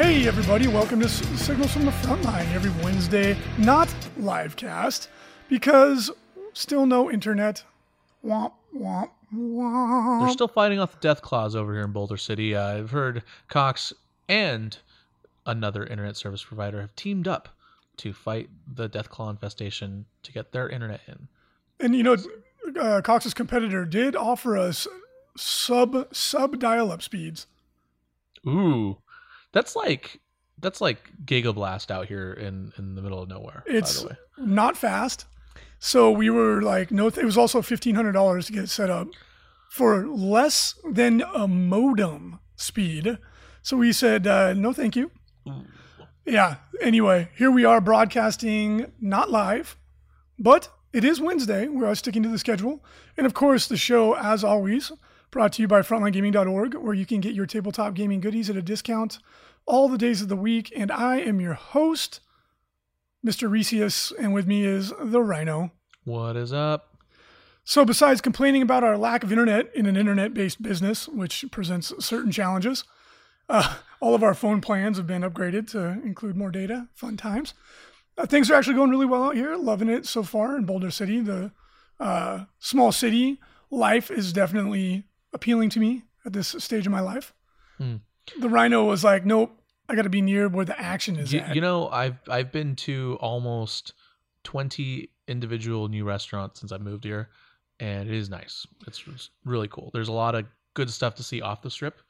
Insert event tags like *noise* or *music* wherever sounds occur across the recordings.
Hey, everybody, welcome to Signals from the Frontline every Wednesday, not live cast, because still no internet. Womp, womp, womp. They're still fighting off the death claws over here in Boulder City. Uh, I've heard Cox and another internet service provider have teamed up to fight the death claw infestation to get their internet in. And you know, uh, Cox's competitor did offer us sub sub dial up speeds. Ooh, that's like that's like Gigablast out here in in the middle of nowhere. It's by the way. not fast. So we were like, no, it was also fifteen hundred dollars to get it set up for less than a modem speed. So we said, uh, no, thank you. Yeah. Anyway, here we are broadcasting, not live, but it is Wednesday. We are sticking to the schedule, and of course, the show, as always, brought to you by FrontlineGaming.org, where you can get your tabletop gaming goodies at a discount all the days of the week. And I am your host, Mr. Reecius, and with me is the Rhino. What is up? So, besides complaining about our lack of internet in an internet based business, which presents certain challenges, uh, all of our phone plans have been upgraded to include more data. Fun times. Uh, things are actually going really well out here. Loving it so far in Boulder City. The uh, small city life is definitely appealing to me at this stage of my life. Hmm. The Rhino was like, nope, I got to be near where the action is You, at. you know, I've I've been to almost twenty individual new restaurants since I moved here, and it is nice. It's, it's really cool. There's a lot of good stuff to see off the strip.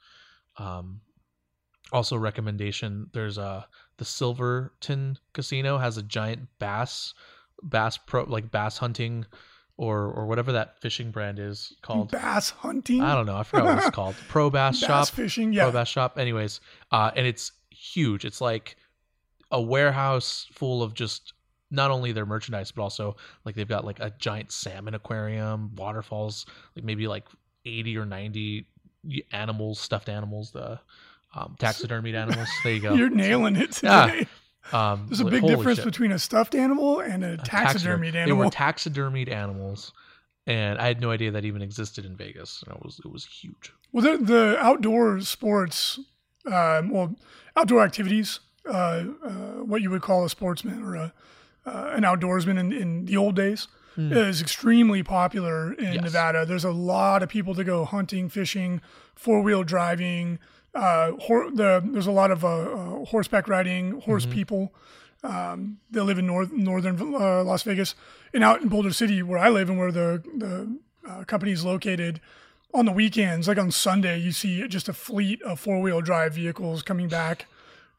Um, also, recommendation: there's a the Silverton Casino has a giant bass bass pro like bass hunting or or whatever that fishing brand is called. bass hunting. I don't know. I forgot what it's *laughs* called. Pro Bass, Bass Shop. fishing. Pro Bass Shop. Anyways, uh, and it's huge. It's like a warehouse full of just not only their merchandise, but also like they've got like a giant salmon aquarium, waterfalls, like maybe like eighty or ninety animals, stuffed animals, the um, taxidermied *laughs* animals. There you go. You're nailing it Yeah. today. Um, There's a big difference shit. between a stuffed animal and a A taxidermied animal. They were taxidermied animals, and I had no idea that even existed in Vegas. And it was it was huge. well, the, the outdoor sports, um, well, outdoor activities, uh, uh, what you would call a sportsman or a, uh, an outdoorsman in, in the old days, Hmm. is extremely popular in Yes. Nevada. There's a lot of people that go hunting, fishing, four wheel driving. Uh, hor- the, there's a lot of uh, uh, horseback riding, horse Mm-hmm. people. Um, they live in north northern uh, Las Vegas, and out in Boulder City, where I live and where the the uh, company is located. On the weekends, like on Sunday, you see just a fleet of four wheel drive vehicles coming back,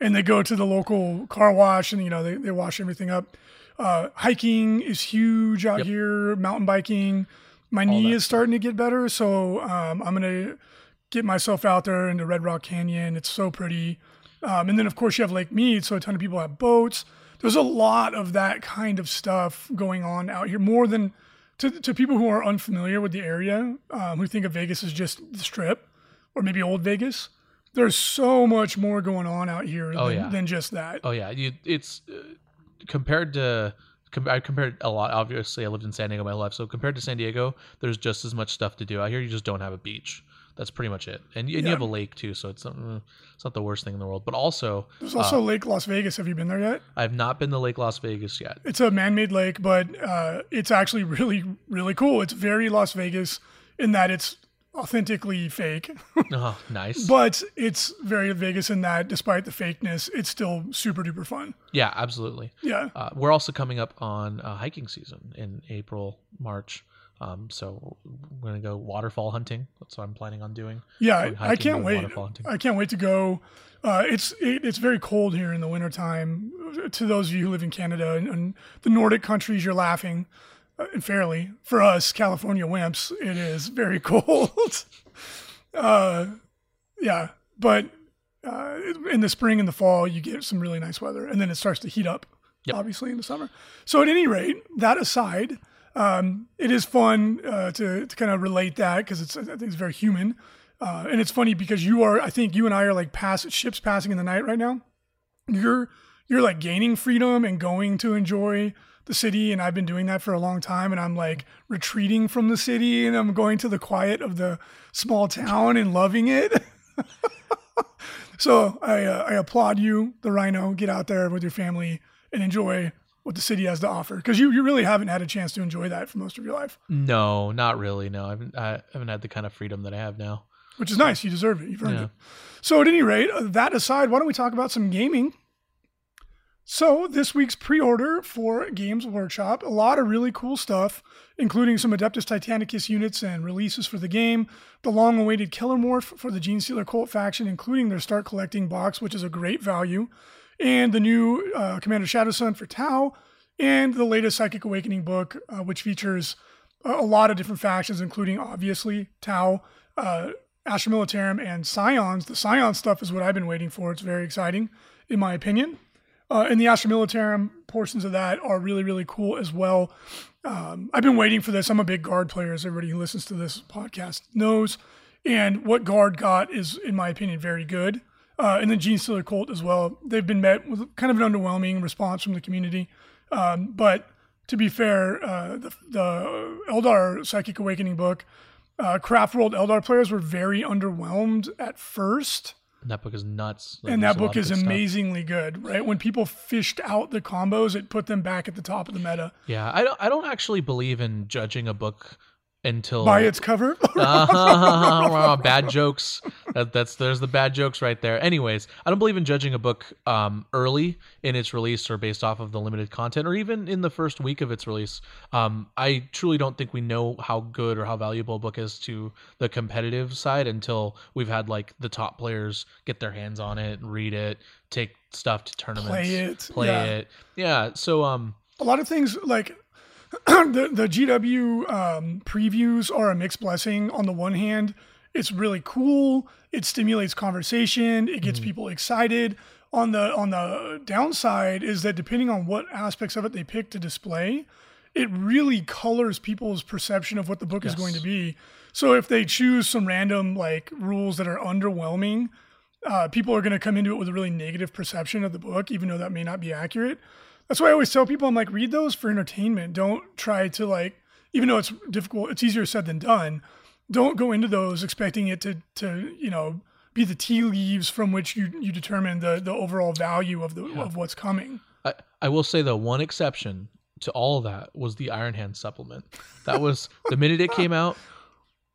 and they go to the local car wash and you know they, they wash everything up. Uh, hiking is huge out Yep. here. Mountain biking. My All knee is starting to get better, so um, I'm gonna get myself out there into Red Rock Canyon. It's so pretty. Um, and then of course you have Lake Mead, so a ton of people have boats. There's a lot of that kind of stuff going on out here, more than to, to people who are unfamiliar with the area, um, who think of Vegas as just the Strip or maybe Old Vegas. There's so much more going on out here Oh, than, yeah. than just that. Oh yeah, you, it's uh, compared to com- I compared a lot. Obviously, I lived in San Diego my whole life, so compared to San Diego, there's just as much stuff to do out here. You just don't have a beach. That's pretty much it, and, you- and Yeah. you have a lake too, so it's not, uh, it's not the worst thing in the world. But also, There's also uh, Lake Las Vegas. Have you been there yet? I've not been to Lake Las Vegas yet. It's a man-made lake, but uh, it's actually *laughs* really, really cool. It's very Las Vegas in that it's authentically fake, Oh, *laughs* nice. but it's very Vegas in that, despite the fakeness, it's still super duper fun. yeah, absolutely. Yeah, Uh, we're also coming up on uh, hiking season in April, March. Um, so we're gonna go waterfall hunting. That's what I'm planning on doing. yeah. I can't wait. I can't wait to go. Uh, it's it, it's very cold here in the wintertime. To those of you who live in Canada and, and the Nordic countries, you're laughing. Uh, fairly for us California wimps, it is very *laughs* cold. uh, yeah, but uh, in the spring and the fall, you get some really nice weather, and then it starts to heat up Yep. obviously in the summer. So at any rate, that aside, um, it is fun uh, to to kind of relate that because it's I think it's very human, uh, and it's funny because you are I think you and I are like pass ships passing in the night right now. You're you're like gaining freedom and going to enjoy the city, and I've been doing that for a long time, and I'm like retreating from the city, and I'm going to the quiet of the small town and loving it. *laughs* so I uh, I applaud you, the Rhino. Get out there with your family and enjoy what the city has to offer because you, you really haven't had a chance to enjoy that for most of your life, No, not really. No, I haven't. I haven't had the kind of freedom that I have now. which is nice. You deserve it. You've earned Yeah. it. So at any rate, uh, that aside, why don't we talk about some gaming? So this week's pre-order for Games Workshop, a lot of really cool stuff, including some Adeptus Titanicus units and releases for the game, the long-awaited Kelermorph for the Genestealer Cult faction, including their Start Collecting box, which is a great value, and the new uh, Commander Shadowsun for Tau, and the latest Psychic Awakening book, uh, which features a, lot of different factions, including obviously Tau, uh, Astra Militarum, and Scions. The Scion stuff is what I've been waiting for. It's very exciting, in my opinion. Uh, and the Astra Militarum portions of that are really, really cool as well. Um, I've been waiting for this. I'm a big guard player, as everybody who listens to this podcast knows. And what guard got is, in my opinion, very good. Uh, and then Genestealer Cult as well. They've been met with kind of an underwhelming response from the community. Um, but to be fair, uh, the, the Eldar Psychic Awakening book, uh, Craftworld Eldar players were very underwhelmed at first And that book is nuts. Like, and that book is good stuff. amazingly good, right? When people fished out the combos, it put them back at the top of the meta Yeah, I don't. I don't actually believe in judging a book until by its cover. *laughs* *laughs* *laughs* Ah, bad jokes. That, that's there's the bad jokes right there. Anyways, I don't believe in judging a book um, early in its release or based off of the limited content or even in the first week of its release. Um, I truly don't think we know how good or how valuable a book is to the competitive side until we've had like the top players get their hands on it, read it, take stuff to tournaments, Play it, play yeah. it. Yeah. So um, a lot of things like *clears throat* the the GW um, previews are a mixed blessing. On the one hand, it's really cool. It stimulates conversation. It gets people excited. On the on the downside is that depending on what aspects of it they pick to display, it really colors people's perception of what the book is going to be. So if they choose some random like rules that are underwhelming, uh, people are going to come into it with a really negative perception of the book, even though that may not be accurate. That's why I always tell people, I'm like, read those for entertainment. Don't try to like, even though it's difficult, it's easier said than done. Don't go into those expecting it to, to you know, be the tea leaves from which you you determine the the overall value of the of what's coming. I, I will say the one exception to all of that was the Iron Hand supplement. That was *laughs* the minute it came out.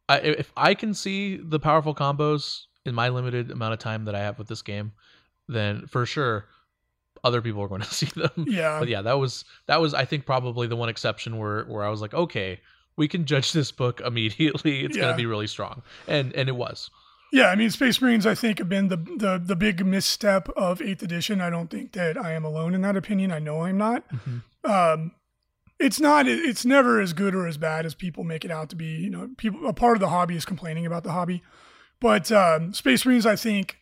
I, if I can see the powerful combos in my limited amount of time that I have with this game, then for sure other people are going to *laughs* see them. Yeah. But yeah, that was that was I think probably the one exception where where I was like, okay, we can judge this book immediately. It's Yeah. going to be really strong, and and it was. Yeah, I mean, Space Marines, I think, have been the, the the big misstep of Eighth Edition. I don't think that I am alone in that opinion. I know I'm not. Um, it's not. It's never as good or as bad as people make it out to be. You know, people. A part of the hobby is complaining about the hobby, but um, Space Marines, I think,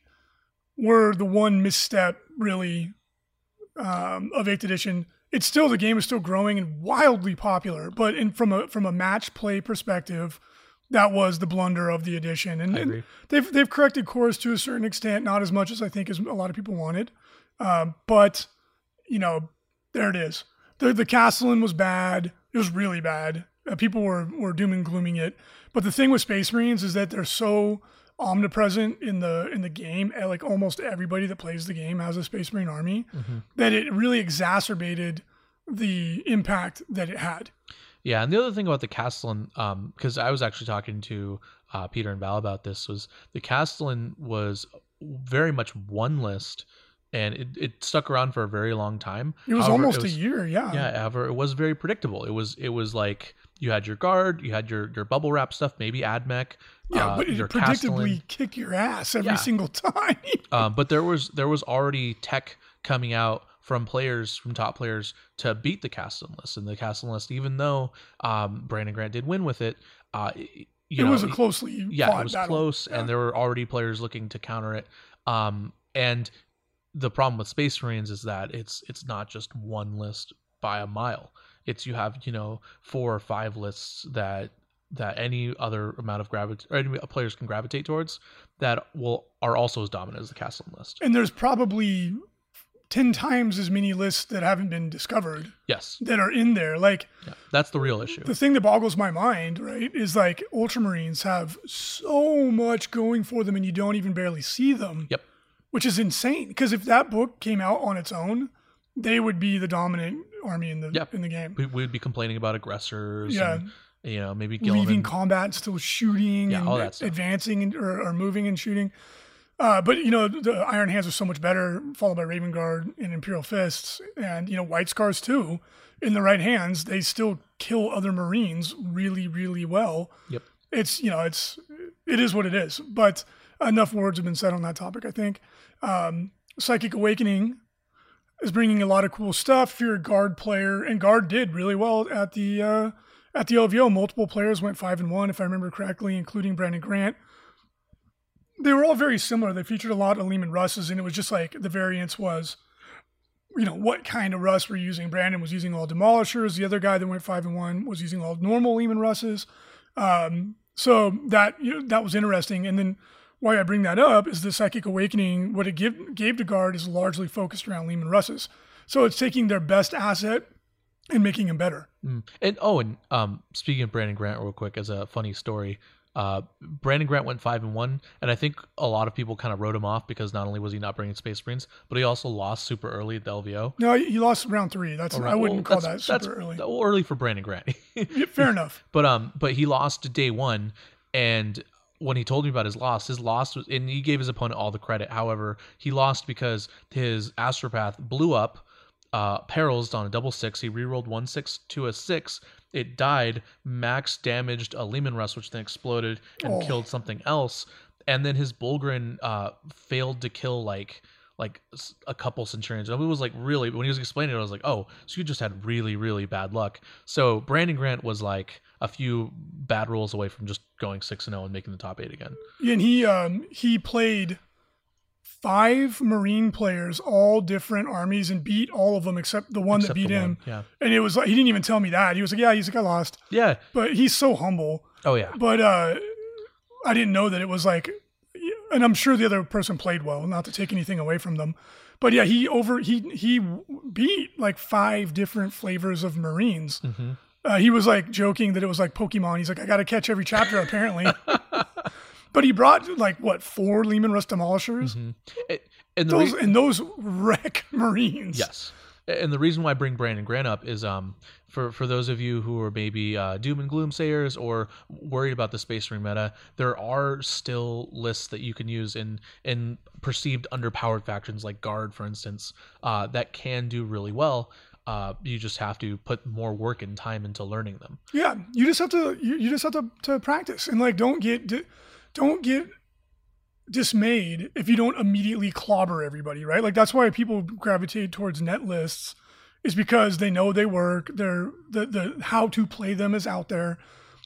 were the one misstep really um, of Eighth Edition. It's still the game is still growing and wildly popular, but in from a from a match play perspective, that was the blunder of the edition. And, and they've they've corrected course to a certain extent, not as much as I think as a lot of people wanted, um, but you know, there it is. The the Castellan was bad. It was really bad. Uh, people were were doom and glooming it. But the thing with Space Marines is that they're so omnipresent in the in the game. Like almost everybody that plays the game has a Space Marine army. That it really exacerbated the impact that it had. Yeah, and the other thing about the Castellan, um, because I was actually talking to uh, Peter and Val about this, was the Castellan was very much one list, and it, it stuck around for a very long time. It was However, almost it was- a year. Yeah. Yeah, however, it was very predictable. It was it was like you had your guard, you had your your bubble wrap stuff, maybe Admech, Yeah, uh, but it predictably kick your ass every Yeah. single *laughs* time. Um, but there was there was already tech coming out from players from top players to beat the Castellan list, and the Castellan list, even though um, Brandon Grant did win with it, uh, you it know, was a closely yeah, it was battle. close, Yeah. and there were already players looking to counter it. Um, and the problem with Space Marines is that it's it's not just one list by a mile. It's you have you know four or five lists that that any other amount of gravity or any players can gravitate towards that will are also as dominant as the Castle list. And there's probably 10 times as many lists that haven't been discovered Yes, that are in there. Like yeah, that's the real issue. the thing that boggles my mind, right, is like Ultramarines have so much going for them and you don't even barely see them. Yep. Which is insane. Because if that book came out on its own, they would be the dominant army in the Yep. in the game. We would be complaining about aggressors. Yeah. and, you know maybe leaving combat and still shooting Yeah, and all that stuff. advancing and, or, or moving and shooting. Uh, but you know the Iron Hands are so much better, followed by Raven Guard and Imperial Fists, and you know White Scars too. In the right hands, they still kill other Marines really, really well. Yep. It's you know it's it is what it is. But enough words have been said on that topic. I think um, Psychic Awakening is bringing a lot of cool stuff. If you're a guard player, and guard did really well at the uh, at the LVO. Multiple players went five and one, if I remember correctly, including Brandon Grant. They were all very similar. They featured a lot of Leman Russes, and it was just like the variance was, you know, what kind of Russ we're using. Brandon was using all demolishers. The other guy that went five and one was using all normal Leman Russes. Um, so that you know, that was interesting. And then why I bring that up is the Psychic Awakening. What it give, gave to Guard is largely focused around Leman Russes. So it's taking their best asset and making him better. Mm. And oh, and um, speaking of Brandon Grant, real quick, as a funny story, uh, Brandon Grant went five and one, and I think a lot of people kind of wrote him off because not only was he not bringing Space Marines, but he also lost super early at the LVO. No, he lost round three. That's I wouldn't Well, call that super that's early. early for Brandon Grant. *laughs* Fair enough. *laughs* But um, but he lost day one, and when he told me about his loss, his loss was, and he gave his opponent all the credit. However, he lost because his astropath blew up, uh, perils on a double six. He rerolled one six to a six. It died, max damaged a Leman Russ, which then exploded and Oh. killed something else. And then his Bullgryn uh, failed to kill like like a couple centurions. I mean, it was like really when he was explaining it, I was like, oh, so you just had really really bad luck. So Brandon Grant was like a few bad rolls away from just going six and zero and making the top eight again. Yeah, And he um he played five Marine players, all different armies, and beat all of them except the one Except that beat him. one, Yeah. And it was like he didn't even tell me that. He was like, "Yeah, he's like I lost," Yeah. but he's so humble. Oh yeah. But uh, I didn't know that it was like, and I'm sure the other person played well. Not to take anything away from them, but yeah, he over he he beat like five different flavors of Marines. hmm Uh, he was like joking that it was like Pokemon. He's like, I got to catch every chapter apparently. *laughs* but he brought like what four Leman Russ demolishers. hmm And Those re- and those wreck *laughs* Marines. Yes. And the reason why I bring Brandon Grant up is um for for those of you who are maybe uh, doom and gloom sayers or worried about the space marine meta, there are still lists that you can use in in perceived underpowered factions like guard, for instance, uh, that can do really well. Uh, you just have to put more work and time into learning them. Yeah, you just have to you, you just have to, to practice and like don't get don't get dismayed if you don't immediately clobber everybody, right? Like that's why people gravitate towards net lists is because they know they work. They're the the how to play them is out there.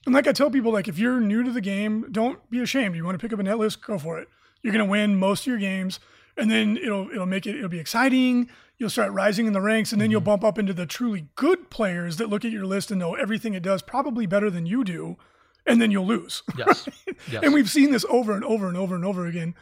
And like I tell people, like if you're new to the game, don't be ashamed. You want to pick up a net list, go for it. You're gonna win most of your games, and then it'll it'll make it it'll be exciting. You'll start rising in the ranks, and then you'll mm-hmm. bump up into the truly good players that look at your list and know everything it does probably better than you do, and then you'll lose. *laughs* Yes. yes. And we've seen this over and over and over and over again.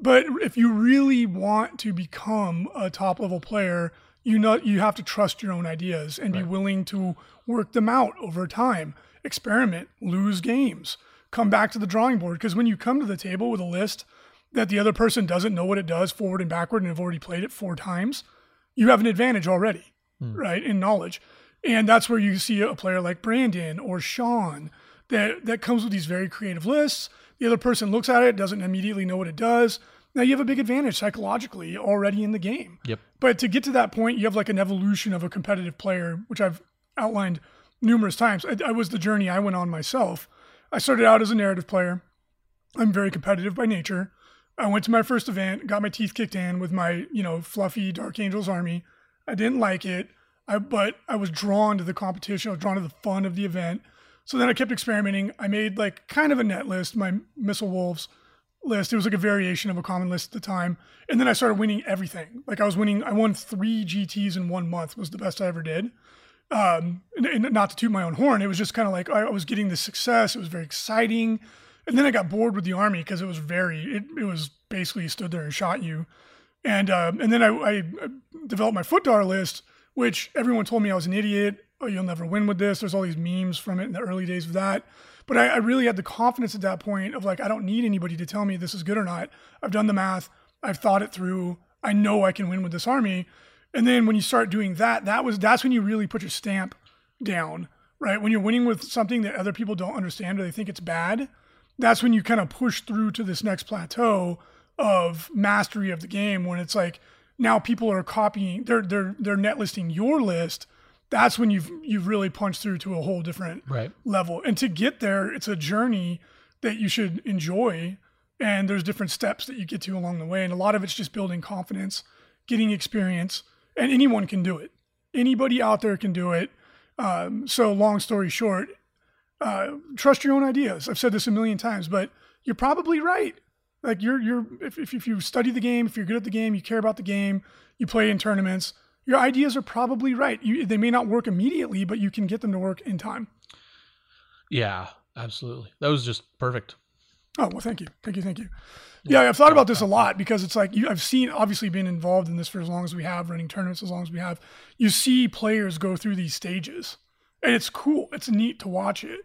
But if you really want to become a top level player, you know you have to trust your own ideas and be willing to work them out over time. Experiment, lose games, come back to the drawing board. Because when you come to the table with a list that the other person doesn't know what it does forward and backward and have already played it four times, you have an advantage already, hmm. right? In knowledge. And that's where you see a player like Brandon or Sean that that comes with these very creative lists. The other person looks at it, doesn't immediately know what it does. Now you have a big advantage psychologically already in the game. Yep. But to get to that point, you have like an evolution of a competitive player, which I've outlined numerous times. I, I was the journey I went on myself. I started out as a narrative player. I'm very competitive by nature. I went to my first event, got my teeth kicked in with my, you know, fluffy Dark Angels army. I didn't like it, I, but I was drawn to the competition. I was drawn to the fun of the event. So then I kept experimenting. I made like kind of a net list. My Missile Wolves list. It was like a variation of a common list at the time. And then I started winning everything. Like I was winning, I won three GTs in one month was the best I ever did. Um, and, and not to toot my own horn, it was just kind of like I was getting the success. It was very exciting. And then I got bored with the army because it was very, it, it was basically stood there and shot you. And um, and then I, I developed my FUTDAR list, which everyone told me I was an idiot. Oh, you'll never win with this. There's all these memes from it in the early days of that. But I, I really had the confidence at that point of like, I don't need anybody to tell me this is good or not. I've done the math. I've thought it through. I know I can win with this army. And then when you start doing that, that was that's when you really put your stamp down, right? When you're winning with something that other people don't understand or they think it's bad, that's when you kind of push through to this next plateau of mastery of the game when it's like now people are copying they're they're they're net listing your list that's when you've you've really punched through to a whole different Right. level. And to get there it's a journey that you should enjoy and there's different steps that you get to along the way and a lot of it's just building confidence getting experience and anyone can do it. Anybody out there can do it. Um, so long story short uh, trust your own ideas. I've said this a million times but you're probably right. Like you're you're if, if, if you study the game if you're good at the game you care about the game you play in tournaments your ideas are probably right you, they may not work immediately but you can get them to work in time Yeah, absolutely. That was just perfect. Oh well, thank you, thank you, thank you. Yeah, I've thought about this a lot because it's like you, I've seen, obviously, been involved in this for as long as we have, running tournaments as long as we have. You see players go through these stages, and it's cool. It's neat to watch it,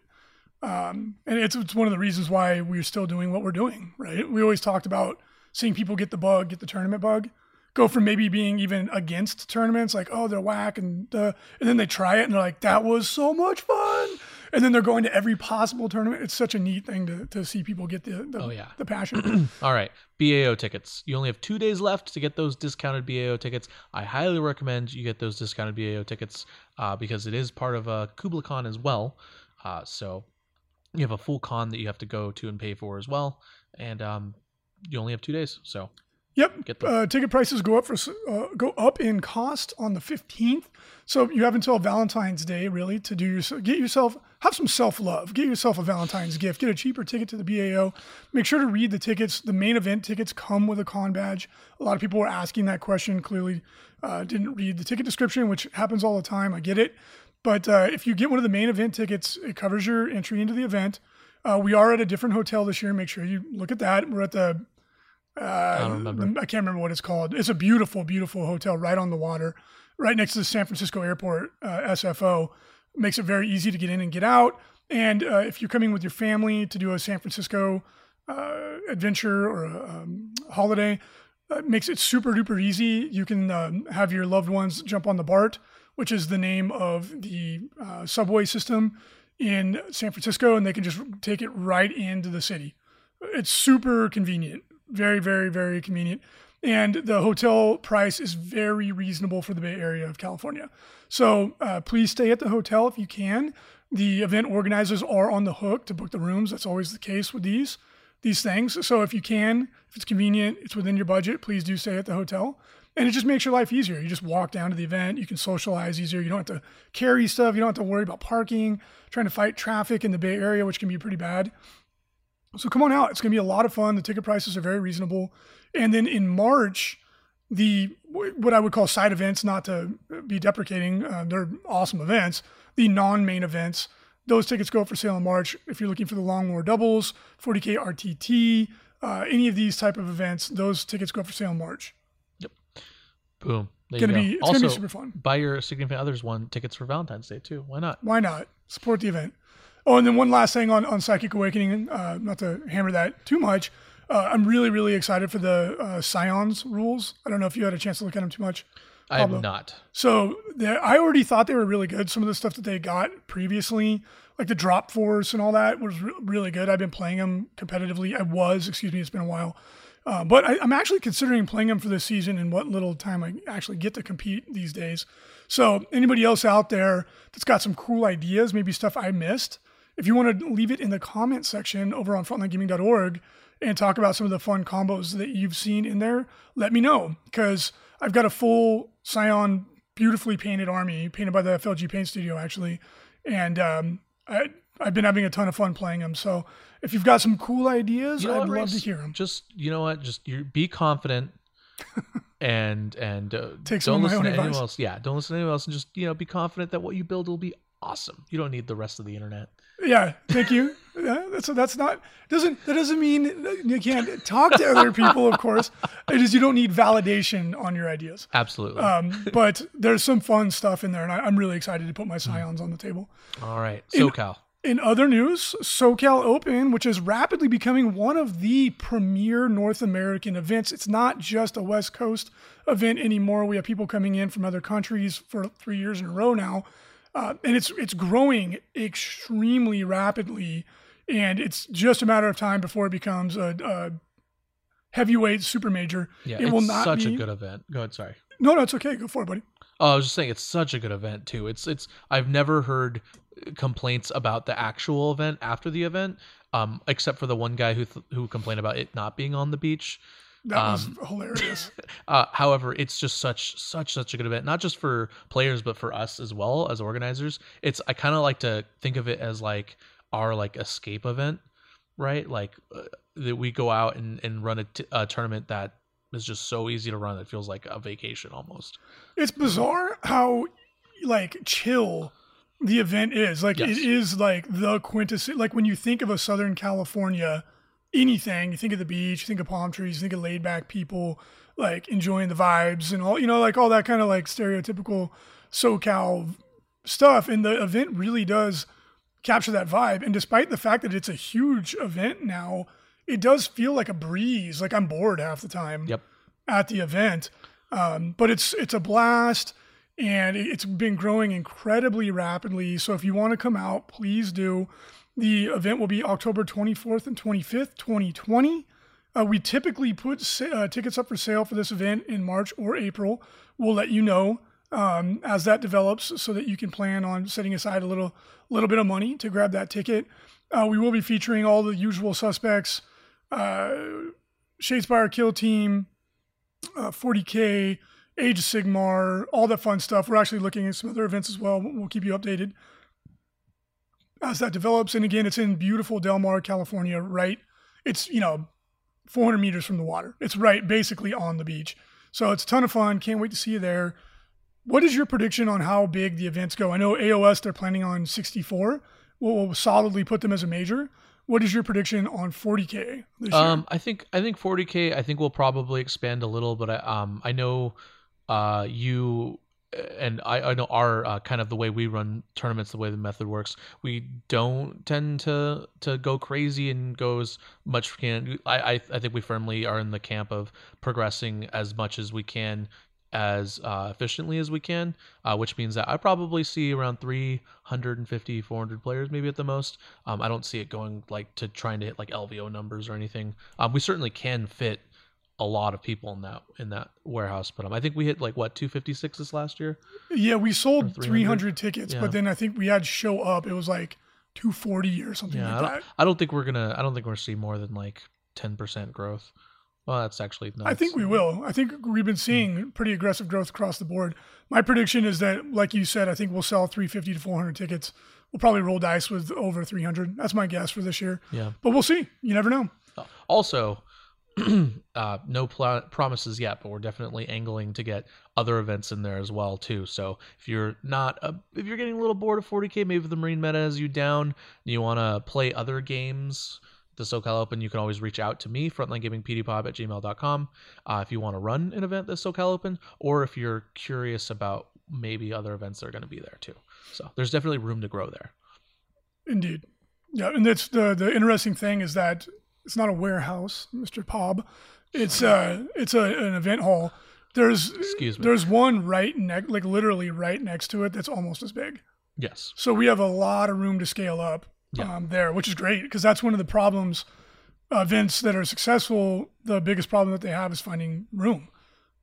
um, and it's it's one of the reasons why we're still doing what we're doing. Right? We always talked about seeing people get the bug, get the tournament bug, go from maybe being even against tournaments, like oh they're whack, and uh, and then they try it and they're like that was so much fun, and then they're going to every possible tournament. It's such a neat thing to, to see people get the the, Oh, yeah. the passion. *clears throat* All right, BAO tickets. You only have two days left to get those discounted BAO tickets. I highly recommend you get those discounted BAO tickets uh, because it is part of a KublaCon as well. Uh, so you have a full con that you have to go to and pay for as well, and um, you only have two days. So Yep. Uh, ticket prices go up for uh, go up in cost on the fifteenth. So you have until Valentine's Day really to do your get yourself have some self love. Get yourself a Valentine's gift. Get a cheaper ticket to the BAO. Make sure to read the tickets. The main event tickets come with a con badge. A lot of people were asking that question. Clearly, uh, didn't read the ticket description, which happens all the time. I get it. But uh, if you get one of the main event tickets, it covers your entry into the event. Uh, we are at a different hotel this year. Make sure you look at that. We're at the I don't remember. I can't remember what it's called. It's a beautiful, beautiful hotel right on the water, right next to the San Francisco Airport uh, SFO. Makes it very easy to get in and get out. And uh, if you're coming with your family to do a San Francisco uh, adventure or a um, holiday, uh, it makes it super duper easy. You can um, have your loved ones jump on the BART, which is the name of the uh, subway system in San Francisco, and they can just take it right into the city. It's super convenient very very very convenient. And the hotel price is very reasonable for the bay area of california. So uh, please stay at the hotel if you can. The event organizers are on the hook to book the rooms. That's always the case with these these things. So if you can if it's convenient it's within your budget please do stay at the hotel. And it just makes your life easier. You just walk down to the event. You can socialize easier. You don't have to carry stuff. You don't have to worry about parking trying to fight traffic in the bay area which can be pretty bad so come on out. It's going to be a lot of fun. The ticket prices are very reasonable. And then in March, the what I would call side events, not to be deprecating, uh, they're awesome events. The non-main events, those tickets go up for sale in March. If you're looking for the Long War doubles, 40k RTT, uh, any of these type of events, those tickets go up for sale in March. Yep. Boom. There Gonna you go. be- it's also, gonna be super fun. buy your significant others one tickets for Valentine's Day too. Why not? Why not support the event? Oh, and then one last thing on, on Psychic Awakening, uh, not to hammer that too much. Uh, I'm really, really excited for the uh, Scions rules. I don't know if you had a chance to look at them too much. I have not. So I already thought they were really good. Some of the stuff that they got previously, like the drop force and all that, was re- really good. I've been playing them competitively. I was, excuse me, it's been a while. Uh, but I, I'm actually considering playing them for this season and what little time I actually get to compete these days. So anybody else out there that's got some cool ideas, maybe stuff I missed, if you want to leave it in the comment section over on frontlinegaming.org and talk about some of the fun combos that you've seen in there, let me know because I've got a full Scion beautifully painted army painted by the FLG Paint Studio actually, and um, I, I've been having a ton of fun playing them. So if you've got some cool ideas, You know I'd love to hear them. Just you know what? Just be confident *laughs* and and uh, Take don't listen to anyone else. Yeah, don't listen to anyone else, and just you know be confident that what you build will be awesome. You don't need the rest of the internet. Yeah, thank you. Yeah, that's that's not doesn't that doesn't mean you can't talk to other people. Of course, it is you don't need validation on your ideas. Absolutely. Um, but there's some fun stuff in there, and I, I'm really excited to put my scions on the table. All right, SoCal. In other news, SoCal Open, which is rapidly becoming one of the premier North American events. It's not just a West Coast event anymore. We have people coming in from other countries for three years in a row now, uh, and it's it's growing extremely rapidly. And it's just a matter of time before it becomes a, a heavyweight super major. Yeah, it it's will not be such be. a good event. Go ahead. Sorry. no, no, it's okay. Go for it, buddy. Oh, I was just saying it's such a good event too. It's it's I've never heard complaints about the actual event after the event, um, except for the one guy who th- who complained about it not being on the beach. That Um, was hilarious. *laughs* Uh, however, it's just such such such a good event, not just for players but for us as well as organizers. It's I kind of like to think of it as like our like escape event, right? Like uh, that we go out and and run a, t- a tournament that is just so easy to run. It feels like a vacation almost. it's bizarre how like chill the event is like Yes. it is like the quintessence like when you think of a southern california anything you think of the beach you think of palm trees you think of laid back people like enjoying the vibes and all you know like all that kind of like stereotypical socal stuff and the event really does capture that vibe and despite the fact that it's a huge event now it does feel like a breeze like i'm bored half the time Yep. at the event. Um, but it's it's a blast, and it- it's been growing incredibly rapidly. So if you want to come out, please do. The event will be October 24th and 25th, 2020. Uh, we typically put sa- uh, tickets up for sale for this event in March or April. We'll let you know um, as that develops, so that you can plan on setting aside a little little bit of money to grab that ticket. Uh, we will be featuring all the usual suspects: uh, Shadespire Kill Team, uh, 40K, Age Sigmar, all that fun stuff. We're actually looking at some other events as. We'll we'll keep you updated as that develops. And again, it's in beautiful Del Mar, California, right? It's, you know, 400 meters from the water. It's right basically on the beach. So it's a ton of fun. Can't wait to see you there. What is your prediction on how big the events go? I know AOS, they're planning on 64. We'll, solidly put them as a major. What is your prediction on 40K this year? Um, I think I think 40k. I think we'll probably expand a little, but I um I know, uh, you and I I know our uh, kind of the way we run tournaments, the way the method works. We don't tend to to go crazy and go as much can. I I, I think we firmly are in the camp of progressing as much as we can as uh, efficiently as we can, uh, which means that I probably see around 350, 400 players maybe at the most. Um, I don't see it going like to trying to hit like LVO numbers or anything. Um, we certainly can fit a lot of people in that in that warehouse, but I think we hit like what 256 this last year. Yeah, we sold 300? 300 tickets, Yeah. but then I think we had show up. It was like 240 or something Yeah, I like don't, that. I don't think we're gonna. I don't think we're gonna see more than like 10% growth. Well, that's actually. Not. I think we will. I think we've been hmm. seeing pretty aggressive growth across the board. My prediction is that, like you said, I think we'll sell 350 to 400 tickets. We'll probably roll dice with over 300. That's my guess for this year. Yeah. But we'll see. You never know. Uh, also, *clears throat* uh, no pl- promises yet, but we're definitely angling to get other events in there as well too. So if you're not, uh, if you're getting a little bored of 40k, maybe the Marine meta has you down, you want to play other games, the SoCal Open, you can always reach out to me, frontlinegamingpdpop at gmail.com, uh, if you want to run an event this SoCal Open, or if you're curious about maybe other events that are going to be there too. So there's definitely room to grow there. Indeed. Yeah, and that's the the interesting thing is that it's not a warehouse, Mr. Pob. It's uh it's a, an event hall. There's Excuse me. there's one right next like literally right next to it that's almost as big. Yes. So we have a lot of room to scale up Yeah. um, there, which is great because that's one of the problems. Events that are successful, the biggest problem that they have is finding room,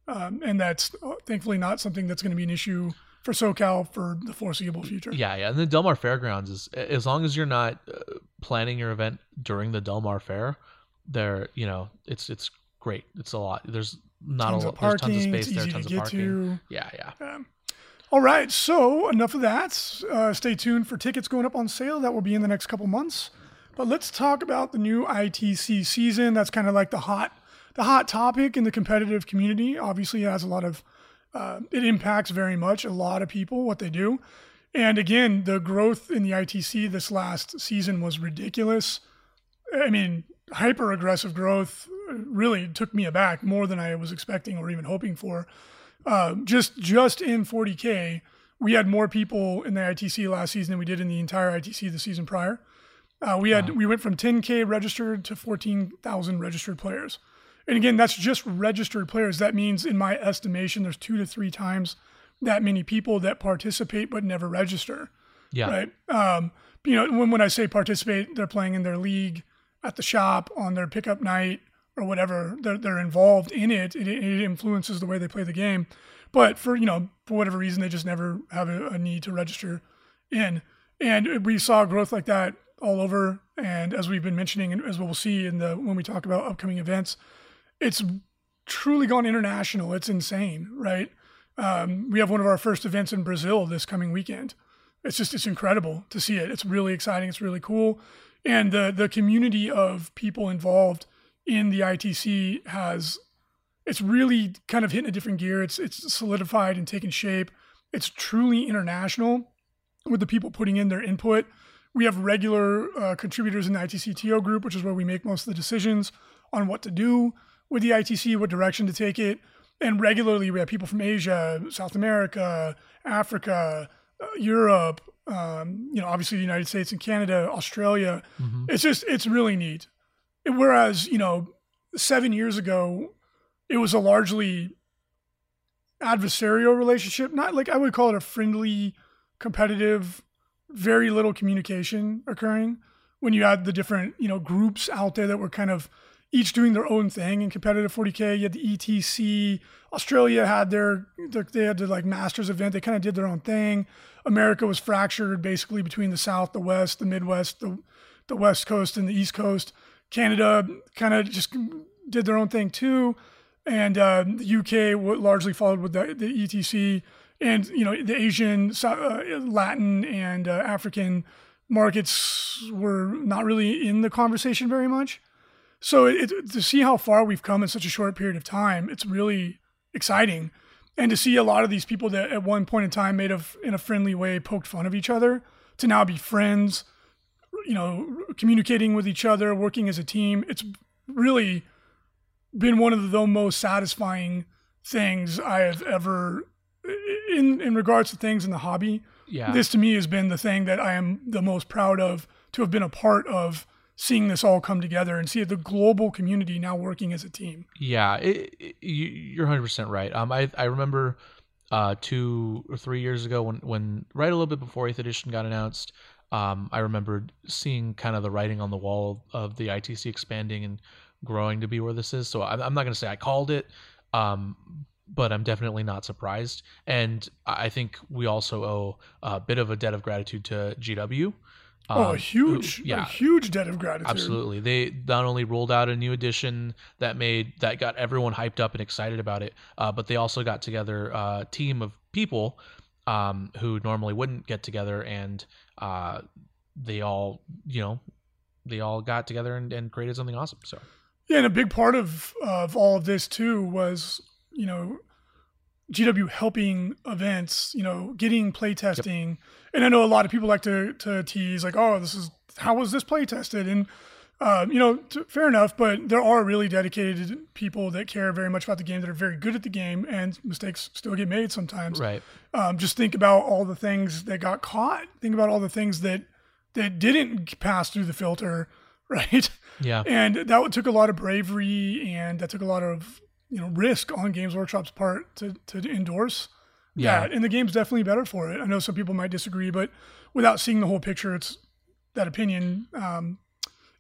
um, and that's uh, thankfully not something that's going to be an issue for SoCal for the foreseeable future. Yeah, yeah. And the Del Mar Fairgrounds is as long as you're not uh, planning your event during the Del Mar Fair, there, you know, it's it's great. It's a lot. There's not tons a lot. There's tons of space there. Tons to of parking. to. Yeah, yeah. Um, All right, so enough of that. Uh, stay tuned for tickets going up on sale. That will be in the next couple months. But let's talk about the new ITC season. That's kind of like the hot, the hot topic in the competitive community. Obviously, it has a lot of, uh, it impacts very much a lot of people what they do. And again, the growth in the ITC this last season was ridiculous. I mean, hyper aggressive growth really took me aback more than I was expecting or even hoping for. Uh, just just in 40k, we had more people in the ITC last season than we did in the entire ITC the season prior. Uh, we had wow. we went from 10k registered to 14,000 registered players, and again, that's just registered players. That means, in my estimation, there's two to three times that many people that participate but never register. Yeah. Right. Um, you know, when when I say participate, they're playing in their league at the shop on their pickup night or whatever they're, they're involved in it. it. it influences the way they play the game but for you know for whatever reason they just never have a, a, need to register in and we saw growth like that all over and as we've been mentioning and as we'll see in the when we talk about upcoming events it's truly gone international. It's insane right? Um, we have one of our first events in brazil this coming weekend. It's just it's incredible to see it. It's really exciting. It's really cool. And the the community of people involved in the ITC has it's really kind of hitting a different gear. It's it's solidified and taken shape. It's truly international with the people putting in their input. We have regular uh, contributors in the ITCTO group, which is where we make most of the decisions on what to do with the ITC, what direction to take it. And regularly, we have people from Asia, South America, Africa, uh, Europe, um, you know, obviously the United States and Canada, Australia. Mm-hmm. It's just, it's really neat. Whereas, you know, seven years ago, it was a largely adversarial relationship. Not like I would call it a friendly, competitive, very little communication occurring when you had the different, you know, groups out there that were kind of each doing their own thing in competitive 40k. You had the ETC. Australia had their, they had the like Masters event. They kind of did their own thing. America was fractured basically between the South, the West, the Midwest, the the West Coast, and the East Coast. Canada kind of just did their own thing too, and uh, the UK largely followed with the, the ETC, and you know the Asian, uh, Latin, and uh, African markets were not really in the conversation very much. So it, to see how far we've come in such a short period of time, it's really exciting, and to see a lot of these people that at one point in time made of in a friendly way poked fun of each other to now be friends you know, communicating with each other, working as a team. It's really been one of the most satisfying things I have ever in in regards to things in the hobby. Yeah. This to me has been the thing that I am the most proud of to have been a part of seeing this all come together and see the global community now working as a team. Yeah, it, it, you're 100% right. Um, I, I remember uh, two or three years ago when, when right a little bit before 8th edition got announced, um, I remember seeing kind of the writing on the wall of the ITC expanding and growing to be where this is. So I'm, I'm not going to say I called it, um, but I'm definitely not surprised. And I think we also owe a bit of a debt of gratitude to GW. Um, oh, a huge, yeah, a huge debt of gratitude. Absolutely. They not only rolled out a new edition that made that got everyone hyped up and excited about it, uh, but they also got together a team of people um, who normally wouldn't get together and uh, they all, you know, they all got together and, and created something awesome. So, yeah, and a big part of of all of this too was, you know, GW helping events, you know, getting play testing. Yep. And I know a lot of people like to to tease like, oh, this is how was this play tested? And um, you know, t- fair enough, but there are really dedicated people that care very much about the game that are very good at the game, and mistakes still get made sometimes. Right. Um, just think about all the things that got caught. Think about all the things that that didn't pass through the filter, *laughs* right? Yeah. And that took a lot of bravery, and that took a lot of you know risk on Games Workshop's part to to endorse yeah. that. And the game's definitely better for it. I know some people might disagree, but without seeing the whole picture, it's that opinion. Um,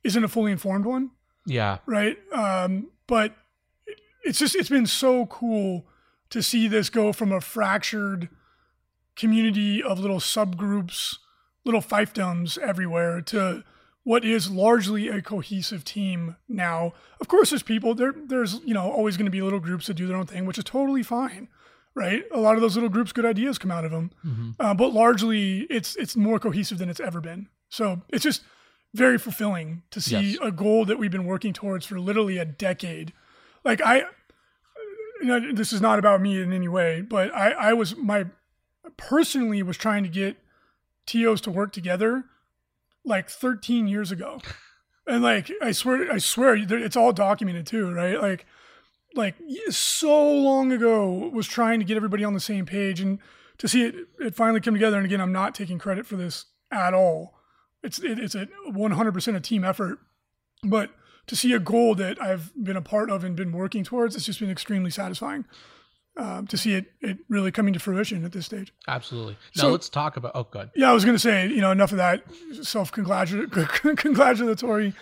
isn't a fully informed one. Yeah. Right. Um, but it's just it's been so cool to see this go from a fractured community of little subgroups, little fiefdoms everywhere to what is largely a cohesive team now. Of course, there's people there. There's you know always going to be little groups that do their own thing, which is totally fine, right? A lot of those little groups, good ideas come out of them, Mhm. uh, but largely it's it's more cohesive than it's ever been. So it's just very fulfilling to see Yes. a goal that we've been working towards for literally a decade. Like I, you know, this is not about me in any way, but I I was my personally was trying to get TOs to work together like 13 years ago. And like I swear I swear it's all documented too, right? Like like so long ago was trying to get everybody on the same page and to see it it finally come together and again I'm not taking credit for this at all. It's it, it's a 100% a team effort. But to see a goal that I've been a part of and been working towards, it's just been extremely satisfying um, to see it it really coming to fruition at this stage. Absolutely. Now So- let's talk about. Oh, good. Yeah, I was going to say, you know, enough of that self *laughs* congratulatory.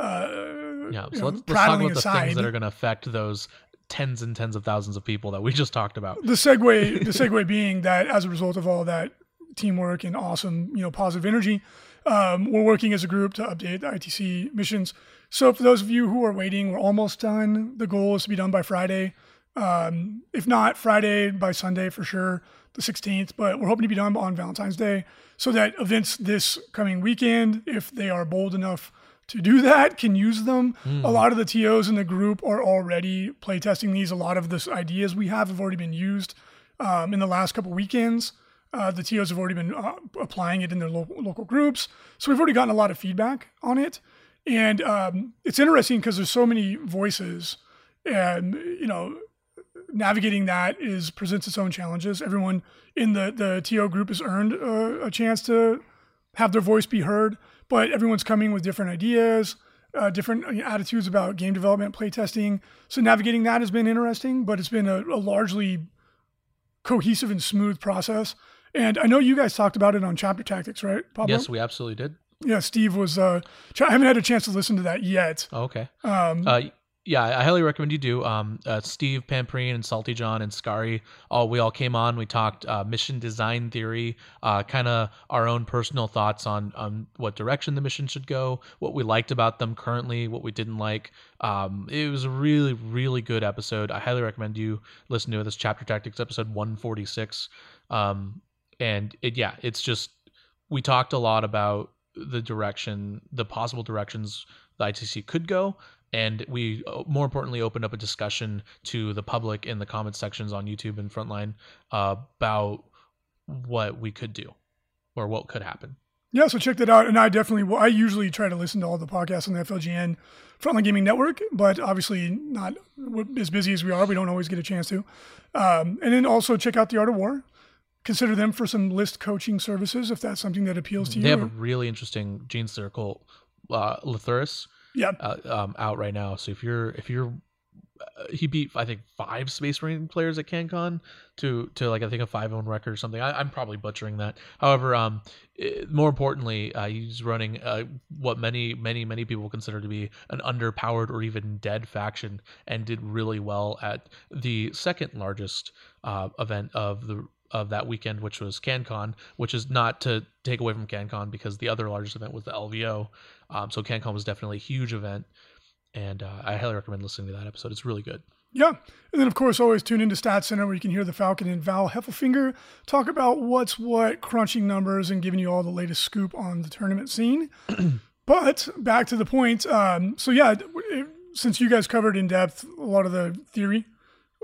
Uh, Yeah. So let's, let's talk about the aside. things that are going to affect those tens and tens of thousands of people that we just talked about. the segue the segue being that as a result of all that teamwork and awesome you know positive energy um, we're working as a group to update the itc missions so for those of you who are waiting we're almost done the goal is to be done by friday um, if not friday by sunday for sure the 16th but we're hoping to be done on valentine's day so that events this coming weekend if they are bold enough to do that can use them. A lot of the TOs in the group are already playtesting these. A lot of the ideas we have have already been used um, in the last couple weekends. Uh, the TOs have already been uh, applying it in their lo- local groups. So we've already gotten a lot of feedback on it. And um, it's interesting because there's so many voices and, you know, navigating that is presents its own challenges. Everyone in the, the TO group has earned a, a chance to have their voice be heard, but everyone's coming with different ideas, uh, different attitudes about game development, playtesting. So navigating that has been interesting, but it's been a, a largely cohesive and smooth process. And I know you guys talked about it on Chapter Tactics, right, Pablo? Yes, we absolutely did. Yeah, Steve was. Uh, ch- I haven't had a chance to listen to that yet. Oh, okay. Um, Uh, yeah, I highly recommend you do. Um, uh, Steve Pamprine and Salty John and Scary, all we all came on. We talked uh, mission design theory, uh, kind of our own personal thoughts on on what direction the mission should go, what we liked about them currently, what we didn't like. Um, it was a really really good episode. I highly recommend you listen to. This chapter tactics episode one forty six. Um, and it yeah, it's just we talked a lot about the direction, the possible directions the ITC could go, and we uh, more importantly opened up a discussion to the public in the comment sections on YouTube and Frontline uh, about what we could do or what could happen. Yeah, so check that out. And I definitely, well, I usually try to listen to all the podcasts on the FLGN Frontline Gaming Network, but obviously not as busy as we are. We don't always get a chance to. Um, and then also check out the Art of War. Consider them for some list coaching services if that's something that appeals to you. They have a really interesting Gene Circle uh, Lathuris yeah, uh, um, out right now. So if you're if you're uh, he beat I think five Space Marine players at CanCon to to like I think a five own record or something. I, I'm probably butchering that. However, um, eh, more importantly, uh, he's running uh, what many many many people consider to be an underpowered or even dead faction, and did really well at the second largest uh, event of the of that weekend, which was CanCon, which is not to take away from CanCon because the other largest event was the LVO. Um, so CanCon was definitely a huge event, and uh, I highly recommend listening to that episode. It's really good. yeah. And then, of course, always tune into Stat Center where you can hear the Falcon and Val Heffelfinger talk about what's what, crunching numbers, and giving you all the latest scoop on the tournament scene. *clears throat* but back to the point. Um, so, yeah, since you guys covered in depth a lot of the theory,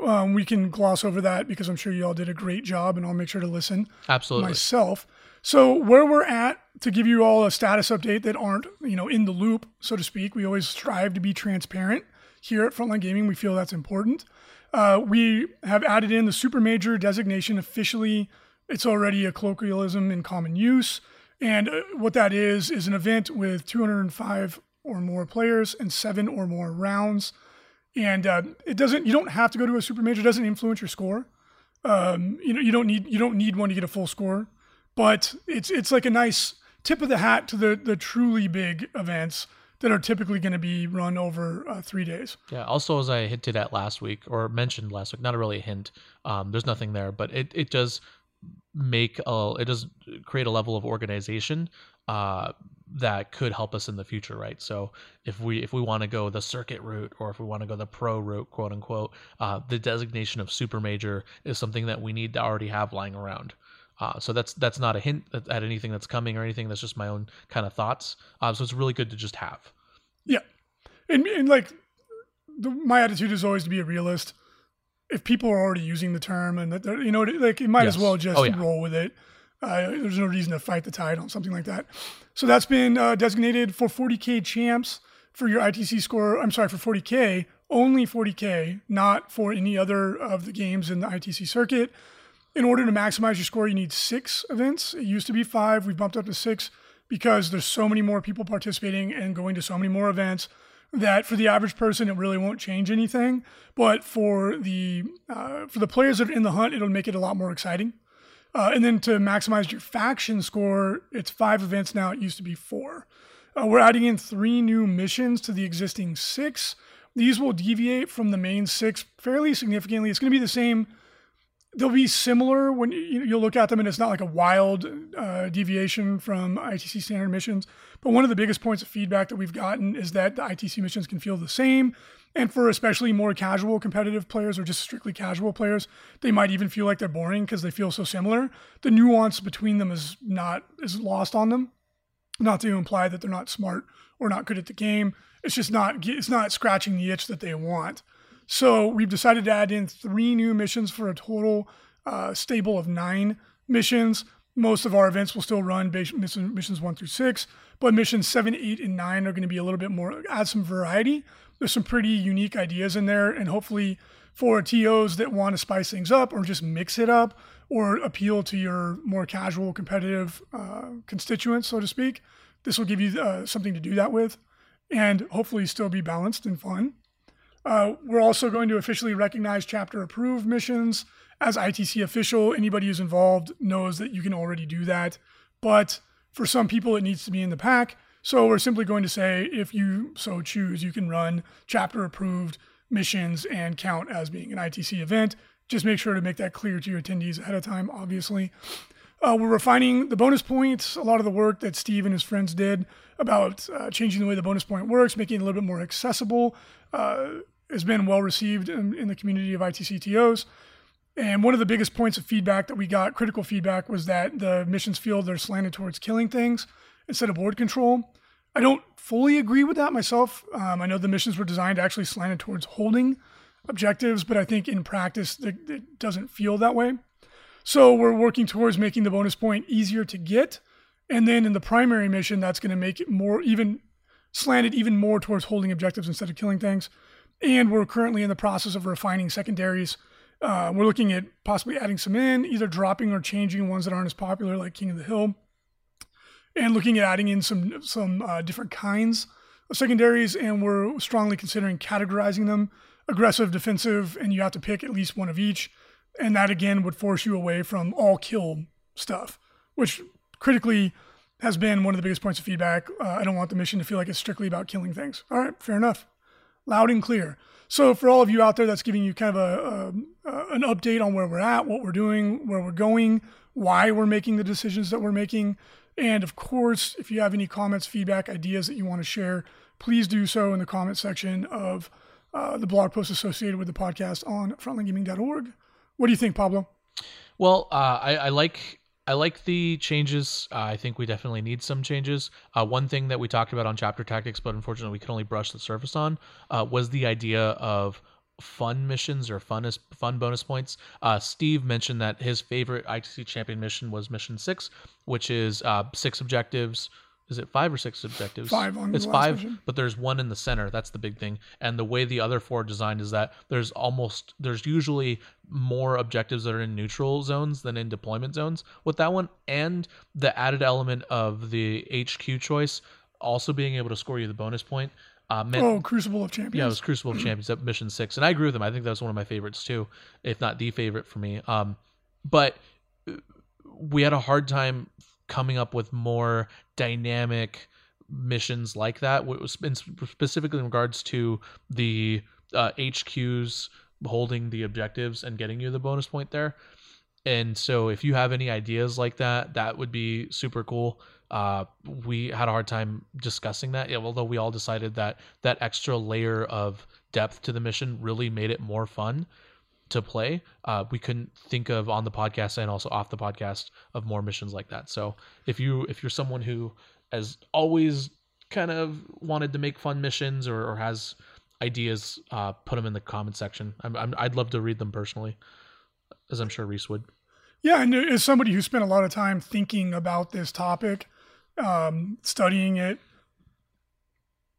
um, we can gloss over that because I'm sure you all did a great job, and I'll make sure to listen Absolutely. myself. So where we're at to give you all a status update that aren't you know in the loop, so to speak. We always strive to be transparent here at Frontline Gaming. We feel that's important. Uh, we have added in the super major designation officially. It's already a colloquialism in common use, and uh, what that is is an event with 205 or more players and seven or more rounds. And uh, it doesn't. You don't have to go to a super major. It doesn't influence your score. Um, you know, you don't need you don't need one to get a full score but it's it's like a nice tip of the hat to the the truly big events that are typically going to be run over uh, three days. Yeah. Also, as I hinted at last week or mentioned last week, not really a hint. Um, there's nothing there, but it it does make a it does create a level of organization uh, that could help us in the future, right? So if we if we want to go the circuit route or if we want to go the pro route, quote unquote, uh, the designation of super major is something that we need to already have lying around. Uh, so that's that's not a hint at, at, anything that's coming or anything. That's just my own kind of thoughts. Uh, so it's really good to just have. Yeah, and, and like the, my attitude is always to be a realist. If people are already using the term and that you know, like it might yes. as well just oh, yeah. roll with it. Uh, there's no reason to fight the tide on something like that. So that's been uh, designated for 40k champs for your ITC score. I'm sorry for 40k, only 40k, not for any other of the games in the ITC circuit. In order to maximize your score, you need six events. It used to be five. We've bumped up to six because there's so many more people participating and going to so many more events that for the average person it really won't change anything. But for the uh, for the players that are in the hunt, it'll make it a lot more exciting. Uh, and then to maximize your faction score, it's five events now. It used to be four. Uh, we're adding in three new missions to the existing six. These will deviate from the main six fairly significantly. It's going to be the same. They'll be similar when you, you'll look at them, and it's not like a wild uh, deviation from ITC standard missions. But one of the biggest points of feedback that we've gotten is that the ITC missions can feel the same. And for especially more casual competitive players or just strictly casual players, they might even feel like they're boring because they feel so similar. The nuance between them is not is lost on them. Not to imply that they're not smart or not good at the game. It's just not it's not scratching the itch that they want. So we've decided to add in three new missions for a total uh, stable of nine missions. Most of our events will still run missions one through six, but missions seven, eight, and nine are going to be a little bit more add some variety there's some pretty unique ideas in there. And hopefully, for TOs that want to spice things up or just mix it up or appeal to your more casual competitive uh, constituents, so to speak, this will give you uh, something to do that with and hopefully still be balanced and fun. Uh, we're also going to officially recognize chapter approved missions as ITC official. Anybody who's involved knows that you can already do that. But for some people, it needs to be in the pack. So we're simply going to say if you so choose, you can run chapter approved missions and count as being an ITC event. Just make sure to make that clear to your attendees ahead of time, obviously. Uh, we're refining the bonus points. A lot of the work that Steve and his friends did about uh, changing the way the bonus point works, making it a little bit more accessible, uh, has been well received in, in, the community of ITCTOs. And one of the biggest points of feedback that we got, critical feedback, was that the missions field are slanted towards killing things instead of board control. I don't fully agree with that myself. Um, I know the missions were designed actually slanted towards holding objectives, but I think in practice it, it doesn't feel that way. So we're working towards making the bonus point easier to get. And then in the primary mission, that's going to make it more even slanted even more towards holding objectives instead of killing things. And we're currently in the process of refining secondaries. Uh, we're looking at possibly adding some in, either dropping or changing ones that aren't as popular, like King of the Hill and looking at adding in some some uh, different kinds of secondaries, and we're strongly considering categorizing them aggressive, defensive, and you have to pick at least one of each. And that again would force you away from all kill stuff, which critically has been one of the biggest points of feedback. Uh, I don't want the mission to feel like it's strictly about killing things. All right, fair enough. Loud and clear. So for all of you out there, that's giving you kind of a, a, an update on where we're at, what we're doing, where we're going, why we're making the decisions that we're making. And of course, if you have any comments, feedback, ideas that you want to share, please do so in the comment section of uh, the blog post associated with the podcast on frontlinegaming.org. What do you think, Pablo? Well, uh, I, I, like I like the changes. Uh, I think we definitely need some changes. Uh, one thing that we talked about on chapter tactics, but unfortunately we could only brush the surface on, uh, was the idea of fun missions or fun fun bonus points. Uh, Steve mentioned that his favorite ITC champion mission was mission six, which is uh, six objectives. Is it five or six objectives? Five on It's five, mission. but there's one in the center. That's the big thing. And the way the other four are designed is that there's almost there's usually more objectives that are in neutral zones than in deployment zones with that one, and the added element of the HQ choice also being able to score you the bonus point uh, meant, oh, Crucible of Champions. Yeah, it was Crucible of Champions at Mission Six, and I agree with him. I think that was one of my favorites too, if not the favorite for me. Um, but we had a hard time coming up with more dynamic missions like that, specifically in regards to the uh, HQs holding the objectives and getting you the bonus point there. And so if you have any ideas like that, that would be super cool. Uh, we had a hard time discussing that, yeah, although we all decided that that extra layer of depth to the mission really made it more fun to play. Uh, we couldn't think of on the podcast and also off the podcast of more missions like that. So if you if you're someone who has always kind of wanted to make fun missions or, or has ideas, uh, put them in the comment section. I'm, I'm, I'd love to read them personally, as I'm sure Reese would. Yeah, and as somebody who spent a lot of time thinking about this topic, um, studying it,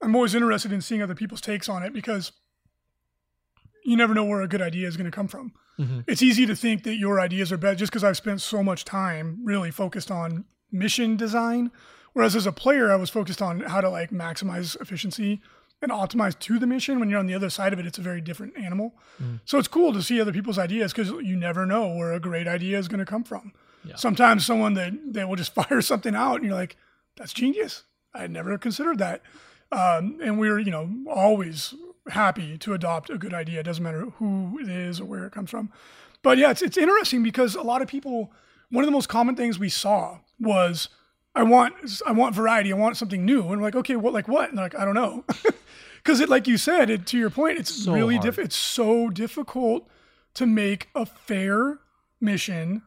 I'm always interested in seeing other people's takes on it because you never know where a good idea is going to come from. Mm-hmm. It's easy to think that your ideas are better just because I've spent so much time really focused on mission design. Whereas as a player, I was focused on how to like maximize efficiency and optimize to the mission. When you're on the other side of it, it's a very different animal. Mm. So it's cool to see other people's ideas because you never know where a great idea is going to come from. Yeah. Sometimes someone that, that will just *laughs* fire something out and you're like, that's genius. I never considered that. Um, and we're, you know, always happy to adopt a good idea. It doesn't matter who it is or where it comes from. But yeah, it's, it's interesting because a lot of people, one of the most common things we saw was, I want, I want variety. I want something new. And we're like, okay, what, like what? And like, I don't know. *laughs* Cause it, like you said, it, to your point, it's So really difficult. It's so difficult to make a fair mission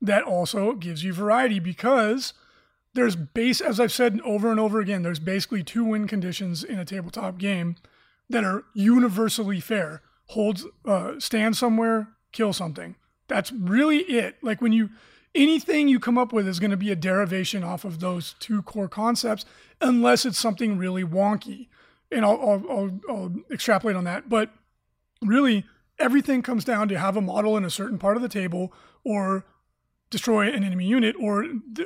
that also gives you variety because there's base as I've said over and over again, there's basically two win conditions in a tabletop game that are universally fair. Hold uh, stand somewhere, kill something. That's really it. Like when you anything you come up with is going to be a derivation off of those two core concepts, unless it's something really wonky. And I'll, I'll, I'll, I'll extrapolate on that. But really, everything comes down to have a model in a certain part of the table or destroy an enemy unit or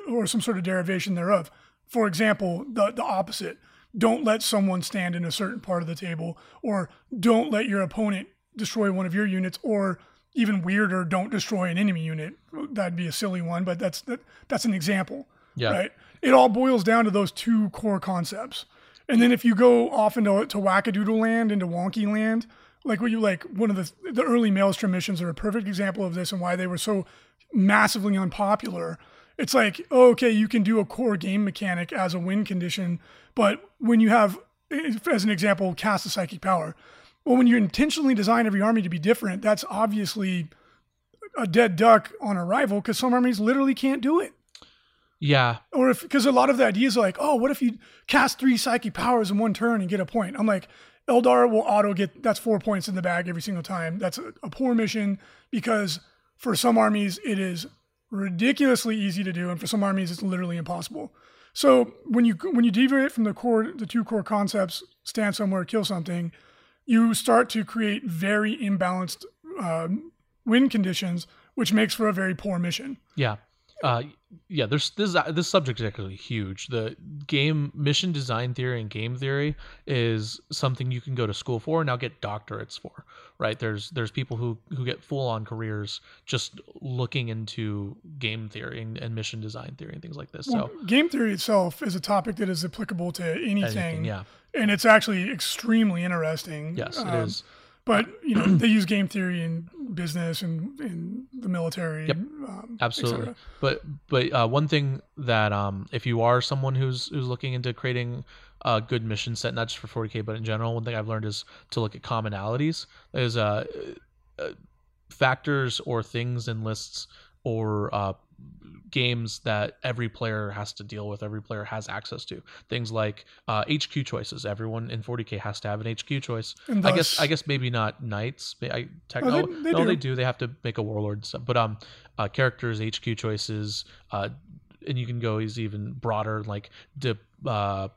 or some sort of derivation thereof. For example, the the opposite. Don't let someone stand in a certain part of the table or don't let your opponent destroy one of your units or even weirder, don't destroy an enemy unit. That'd be a silly one, but that's that, that's an example. Yeah. Right? It all boils down to those two core concepts. And then if you go off into to wackadoodle land, into wonky land, like what you like, one of the the early Maelstrom missions are a perfect example of this and why they were so massively unpopular. It's like, oh, okay, you can do a core game mechanic as a win condition, but when you have, as an example, cast a psychic power. Well, when you intentionally design every army to be different, that's obviously a dead duck on arrival because some armies literally can't do it Yeah. or if because a lot of the ideas are like, oh, what if you cast three psychic powers in one turn and get a point? I'm like, Eldar will auto get that's four points in the bag every single time. That's a, a poor mission because for some armies it is ridiculously easy to do, and for some armies it's literally impossible. So when you when you deviate from the core the two core concepts, stand somewhere, kill something, you start to create very imbalanced um, win conditions, which makes for a very poor mission. Yeah. Uh, yeah, there's this this subject is actually huge. The game mission design theory and game theory is something you can go to school for and now get doctorates for. Right? There's there's people who who get full on careers just looking into game theory and, and mission design theory and things like this. Well, So game theory itself is a topic that is applicable to anything, anything, yeah, and it's actually extremely interesting. yes, it Um, is. But you know, *clears throat* they use game theory in business and in the military. Yep. um, absolutely but but uh, one thing that um if you are someone who's who's looking into creating a good mission set not just for 40k but in general one thing i've learned is to look at commonalities is uh, uh factors or things in lists or uh games that every player has to deal with every player has access to things like uh, hq choices everyone in 40k has to have an hq choice I guess I guess maybe not knights. I tech, Oh, they- oh, they no, they do. do. They have to make a warlord and stuff. But um, uh, characters, HQ choices, uh, and you can go is even broader, like de, uh,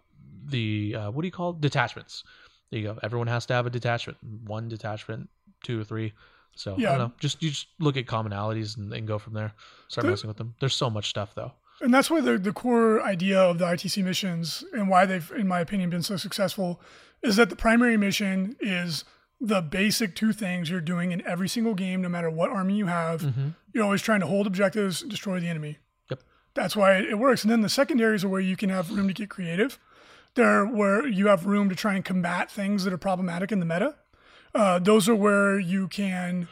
the uh, what do you call it? detachments? There you go. Everyone has to have a detachment. One detachment, two or three. So I Yeah. don't know. Just you just look at commonalities and, and go from there. Start messing with them. There's so much stuff though. And that's why the, the core idea of the ITC missions and why they've, in my opinion, been so successful is that the primary mission is the basic two things you're doing in every single game, no matter what army you have. Mm-hmm. You're always trying to hold objectives, destroy the enemy. Yep. That's why it works. And then the secondaries are where you can have room to get creative. They're where you have room to try and combat things that are problematic in the meta. Uh, those are where you can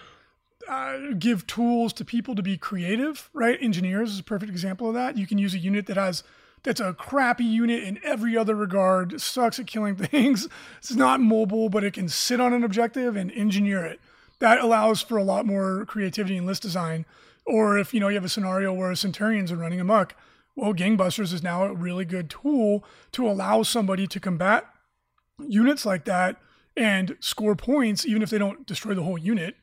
uh, give tools to people to be creative, right? Engineers is a perfect example of that. You can use a unit that has that's a crappy unit in every other regard, sucks at killing *laughs* things. It's not mobile, but it can sit on an objective and engineer it. That allows for a lot more creativity in list design. Or if you know you have a scenario where Centurions are running amok, well, Gangbusters is now a really good tool to allow somebody to combat units like that and score points, even if they don't destroy the whole unit.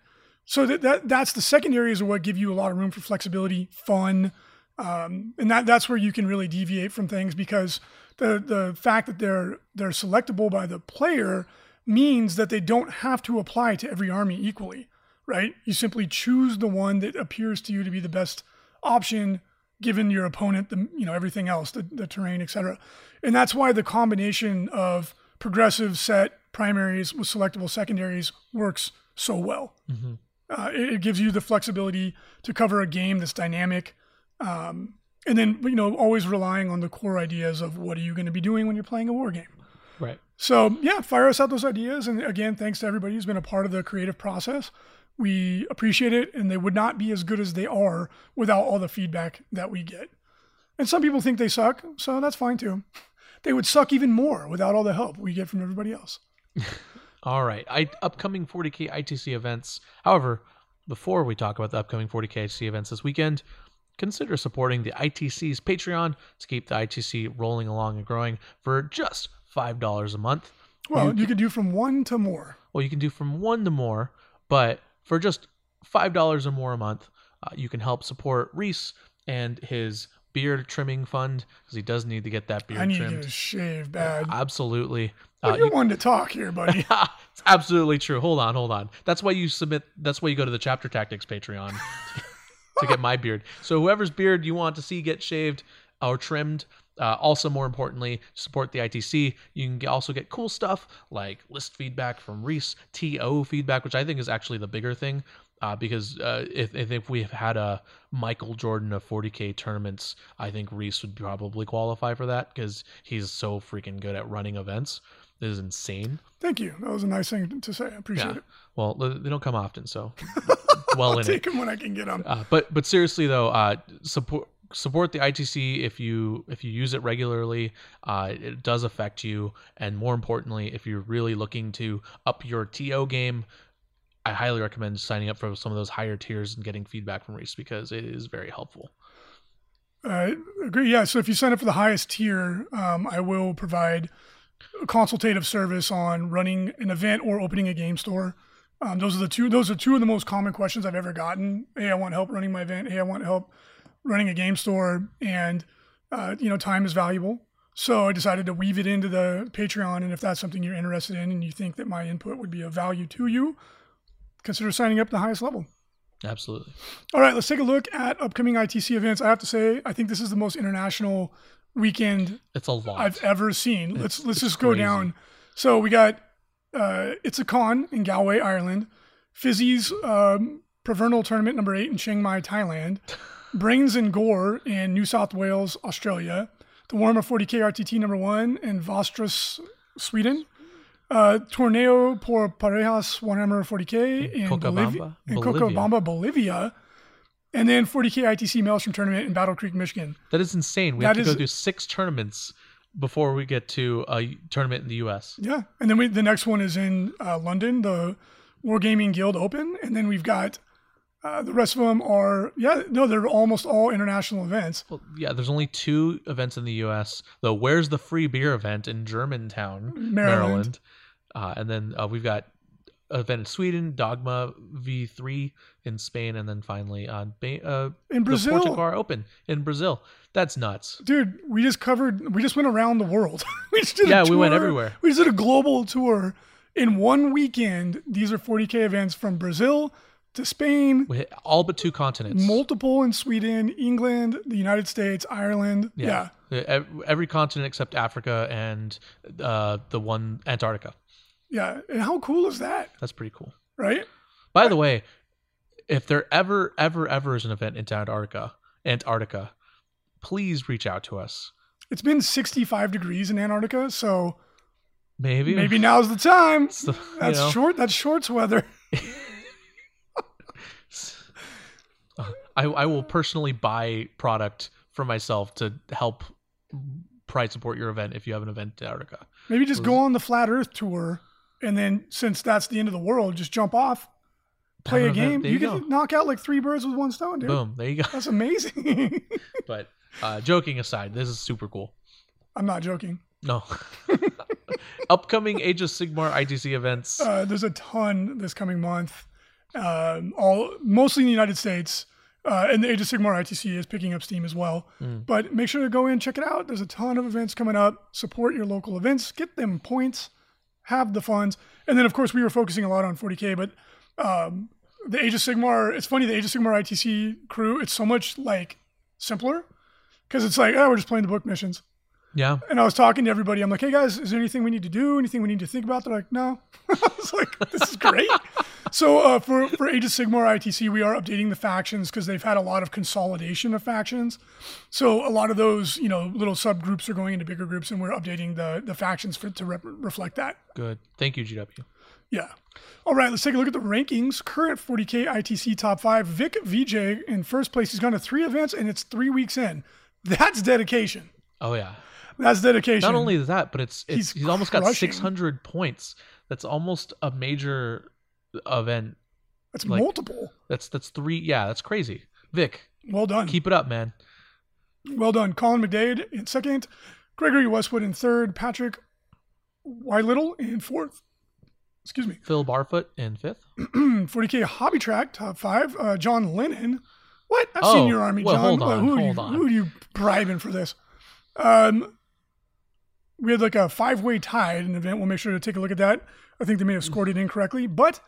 So that, that that's the secondaries of what give you a lot of room for flexibility, fun, um, and that that's where you can really deviate from things because the the fact that they're they're selectable by the player means that they don't have to apply to every army equally, right? You simply choose the one that appears to you to be the best option given your opponent, the you know everything else, the, the terrain, etc. And that's why the combination of progressive set primaries with selectable secondaries works so well. Mm-hmm. Uh, it, it, gives you the flexibility to cover a game that's dynamic, um, and then you know always relying on the core ideas of what are you going to be doing when you're playing a war game. Right. So yeah, fire us out those ideas, and again, thanks to everybody who's been a part of the creative process. We appreciate it, and they would not be as good as they are without all the feedback that we get. And some people think they suck, so that's fine too. They would suck even more without all the help we get from everybody else. *laughs* all right. I, upcoming 40K ITC events. However, before we talk about the upcoming 40K ITC events this weekend, consider supporting the ITC's Patreon to keep the ITC rolling along and growing for just $5 a month. Well, you, you can do from one to more. Well, you can do from one to more, but for just $5 or more a month, uh, you can help support Reese and his beard trimming fund because he does need to get that beard I need trimmed. to shave bad. Absolutely. Well, uh, you're you, one to talk here, buddy. *laughs* Yeah, it's absolutely true. Hold on, hold on. That's why you submit. That's why you go to the Chapter Tactics Patreon *laughs* to get my beard. So whoever's beard you want to see get shaved or trimmed, uh, also, more importantly, support the ITC. You can also get cool stuff like list feedback from Reese, TO feedback, which I think is actually the bigger thing. Uh, because uh, if, if we had a Michael Jordan of 40k tournaments, I think Reese would probably qualify for that because he's so freaking good at running events. This is insane. Thank you. That was a nice thing to say. I appreciate yeah. it. Well, they don't come often, so *laughs* well I'll in take it. them when I can get them. Uh, but but seriously though, uh, support support the ITC if you if you use it regularly. Uh, it does affect you, and more importantly, if you're really looking to up your TO game, I highly recommend signing up for some of those higher tiers and getting feedback from Reese because it is very helpful. I agree. Yeah. So if you sign up for the highest tier, um, I will provide consultative service on running an event or opening a game store. Um, those are the two. Those are two of the most common questions I've ever gotten. Hey, I want help running my event. Hey, I want help running a game store, and uh, you know, time is valuable. So I decided to weave it into the Patreon. And if that's something you're interested in, and you think that my input would be of value to you, consider signing up to the highest level. Absolutely. All right, let's take a look at upcoming ITC events. I have to say, I think this is the most international weekend it's a lot I've ever seen. It's, let's let's just crazy. go down. So we got uh, it's a con in Galway, Ireland. Fizzy's um, Prevernal Tournament number eight in Chiang Mai, Thailand. *laughs* Brains and Gore in New South Wales, Australia. The Warhammer 40k RTT number one in Västerås, Sweden. Uh, Torneo por Parejas Warhammer 40k in, in Bolivia, in Cochabamba, Bolivia. And then 40k ITC Maelstrom tournament in Battle Creek, Michigan. That is insane. We that have to is, go through six tournaments before we get to a tournament in the U.S. Yeah, and then we, the next one is in uh, London, the Wargaming Guild Open, and then we've got uh, the rest of them are yeah no they're almost all international events. Well, yeah, there's only two events in the U.S. The Where's the Free Beer event in Germantown, Maryland, Maryland. Uh, and then uh, we've got event in Sweden, Dogma V3 in Spain, and then finally on uh, in Brazil, the Portugal Open in Brazil. That's nuts, dude. We just covered. We just went around the world. *laughs* we just did yeah, we went everywhere. We just did a global tour in one weekend. These are 40k events from Brazil to Spain, we hit all but two continents, multiple in Sweden, England, the United States, Ireland. Yeah, yeah. every continent except Africa and uh, the one Antarctica. Yeah, and how cool is that? That's pretty cool, right? By the way, if there ever, ever, ever is an event in Antarctica, Antarctica, please reach out to us. It's been 65 degrees in Antarctica, so maybe maybe now's the time. The, that's know. short. That's shorts weather. *laughs* I, I will personally buy product for myself to help pride support your event if you have an event in Antarctica. Maybe just go on the flat Earth tour, and then since that's the end of the world, just jump off, play a *laughs* game. You, you can go. knock out like three birds with one stone, dude. Boom, there you go. That's amazing. *laughs* But uh, joking aside, this is super cool. I'm not joking. No. *laughs* Upcoming Age of Sigmar ITC events. Uh, there's a ton this coming month, um, all mostly in the United States. Uh, and the Age of Sigmar ITC is picking up steam as well. Mm. But make sure to go in, check it out. There's a ton of events coming up. Support your local events, get them points, have the funds. And then, of course, we were focusing a lot on 40K, but um, the Age of Sigmar, it's funny, the Age of Sigmar ITC crew, it's so much like simpler because it's like, oh, we're just playing the book missions. Yeah. And I was talking to everybody. I'm like, hey guys, is there anything we need to do? Anything we need to think about? They're like, no. *laughs* I was like, this is great. so uh, for for Age of Sigmar ITC, we are updating the factions because they've had a lot of consolidation of factions. So a lot of those, you know, little subgroups are going into bigger groups, and we're updating the the factions for to rep- reflect that. Good. Thank you, GW. Yeah. All right, let's take a look at the rankings. Current 40K ITC top five. Vic VJ in first place. He's gone to three events, and it's three weeks in. That's dedication. Oh yeah. That's dedication. Not only is that, but it's, it's He's he's, almost got 600 points. That's almost a major event. That's like- multiple. That's that's three. Yeah, that's crazy. Vic, Well done. keep it up, man. Well done. Colin McDade in second, Gregory Westwood in third, Patrick Little in fourth. Excuse me. *clears throat* Phil Barfoot in fifth. 40K Hobby Track, top five. Uh, John Lennon. What? I've Oh, seen your army, well, John. hold on, who, are you, on. who are you bribing for this? Um, we had like a five way tie at an event. We'll make sure to take a look at that. I think they may have scored it incorrectly. But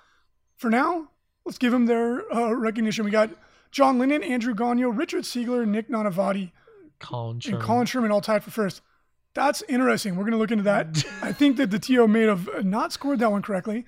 for now, let's give them their uh, recognition. We got John Lennon, Andrew Gonyo, Richard Siegler, Nick Nanavati, Colin and. Colin Sherman all tied for first. That's interesting. We're going to look into that. *laughs* I think that the TO may have not scored that one correctly.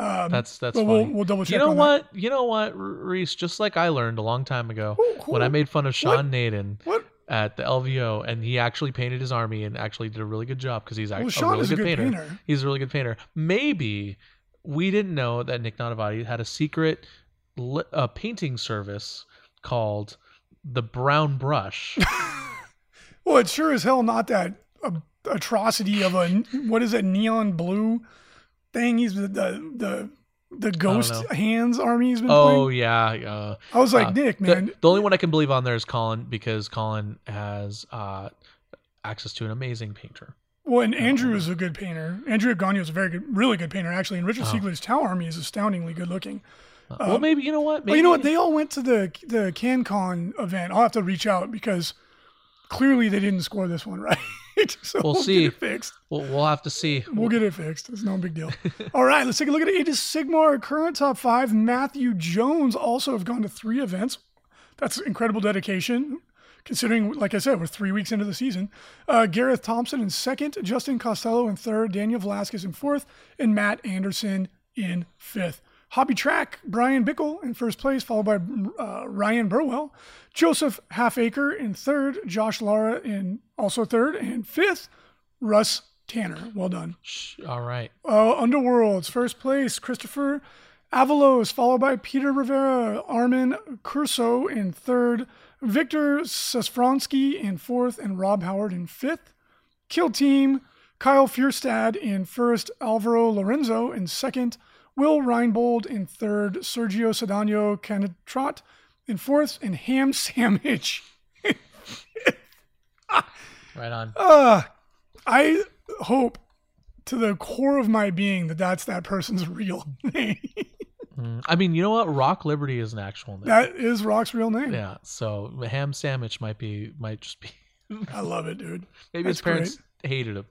Um, That's that's but we'll, we'll double check you know what? You know what, Reese? Just like I learned a long time ago Who- when I made fun of Sean Nayden. What? At the LVO, and he actually painted his army and actually did a really good job because he's actually Well, a really is a good, good painter. painter. He's a really good painter. Maybe we didn't know that Nick Nanavati had a secret li- uh, painting service called the Brown Brush. *laughs* Well, it's sure as hell not that uh, atrocity of a what is it neon blue thing. He's the the the, the ghost hands army he's been playing. oh playing. yeah, uh, I was like uh, Nick, the, man. the only one I can believe on there is Colin because Colin has uh, access to an amazing painter. well, and Andrew is a good painter. Andrew Gonyo is a very good, really good painter actually. And Richard Oh. Siegler's Tau army is astoundingly good looking. Uh, well, Um, maybe you know what? Maybe Well, you know what? They all went to the the CanCon event. I'll have to reach out because clearly they didn't score this one *laughs* right. *laughs* so We'll we'll see. get it fixed. We'll, we'll have to see. We'll get it fixed. It's no big deal. *laughs* All right, let's take a look at Age of Sigmar current top five. Matthew Jones also have gone to three events. That's incredible dedication, considering, like I said, we're three weeks into the season. Uh, Gareth Thompson in second, Justin Costello in third, Daniel Velasquez in fourth, and Matt Anderson in fifth. Hobby Track, Brian Bickle in first place, followed by uh, Ryan Burwell. Joseph Halfacre in third, Josh Lara in also third, and fifth, Russ Tanner. Well done. All right. Uh, Underworlds, first place, Christopher Avalos, followed by Peter Rivera, Armin Curso in third, Victor Sesfronsky in fourth, and Rob Howard in fifth. Kill Team, Kyle Fierstad in first, Alvaro Lorenzo in second, Will Reinbold in third, Sergio Sedano Canitrat in fourth, and Ham *laughs* Sandwich. Right on. Uh, I hope to the core of my being that that's that person's real *laughs* name. Mm, I mean, you know what? Rock Liberty is an actual name. that is Rock's real name. yeah. So ham sandwich might be might just be *laughs* I love it, dude. maybe his That's parents hated him.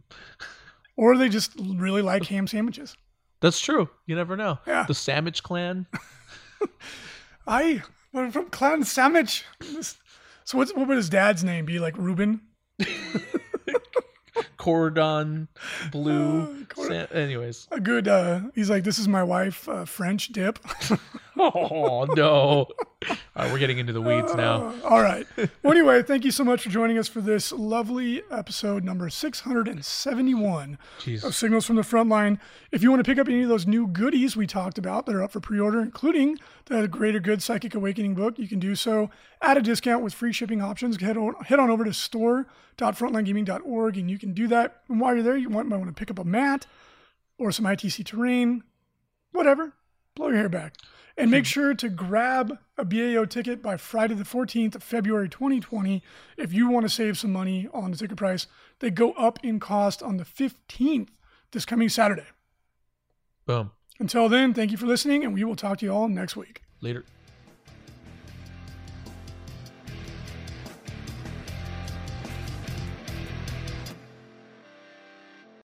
Or they just really like ham sandwiches. That's true. You never know. Yeah. The Sandwich Clan. *laughs* I I'm from Clan Sandwich. So what's what would his dad's name be? Like Reuben? *laughs* Cordon Bleu. Uh, cordon- San- anyways. A good. uh He's like, this is my wife, uh, French dip. *laughs* *laughs* Oh no. right, we're getting into the weeds now. Uh, all right. Well, anyway, thank you so much for joining us for this lovely episode number 671 Jeez. of Signals from the Frontline. If you want to pick up any of those new goodies we talked about that are up for pre-order, including the Greater Good Psychic Awakening book, you can do so at a discount with free shipping options. Head on, head on over to store.frontlinegaming.org and you can do that. And while you're there, you might, might want to pick up a mat or some ITC terrain, whatever. Blow your hair back. And make hmm. sure to grab a BAO ticket by Friday the 14th of February 2020 if you want to save some money on the ticket price. They go up in cost on the 15th this coming Saturday. Boom. Until then, thank you for listening, and we will talk to you all next week. Later.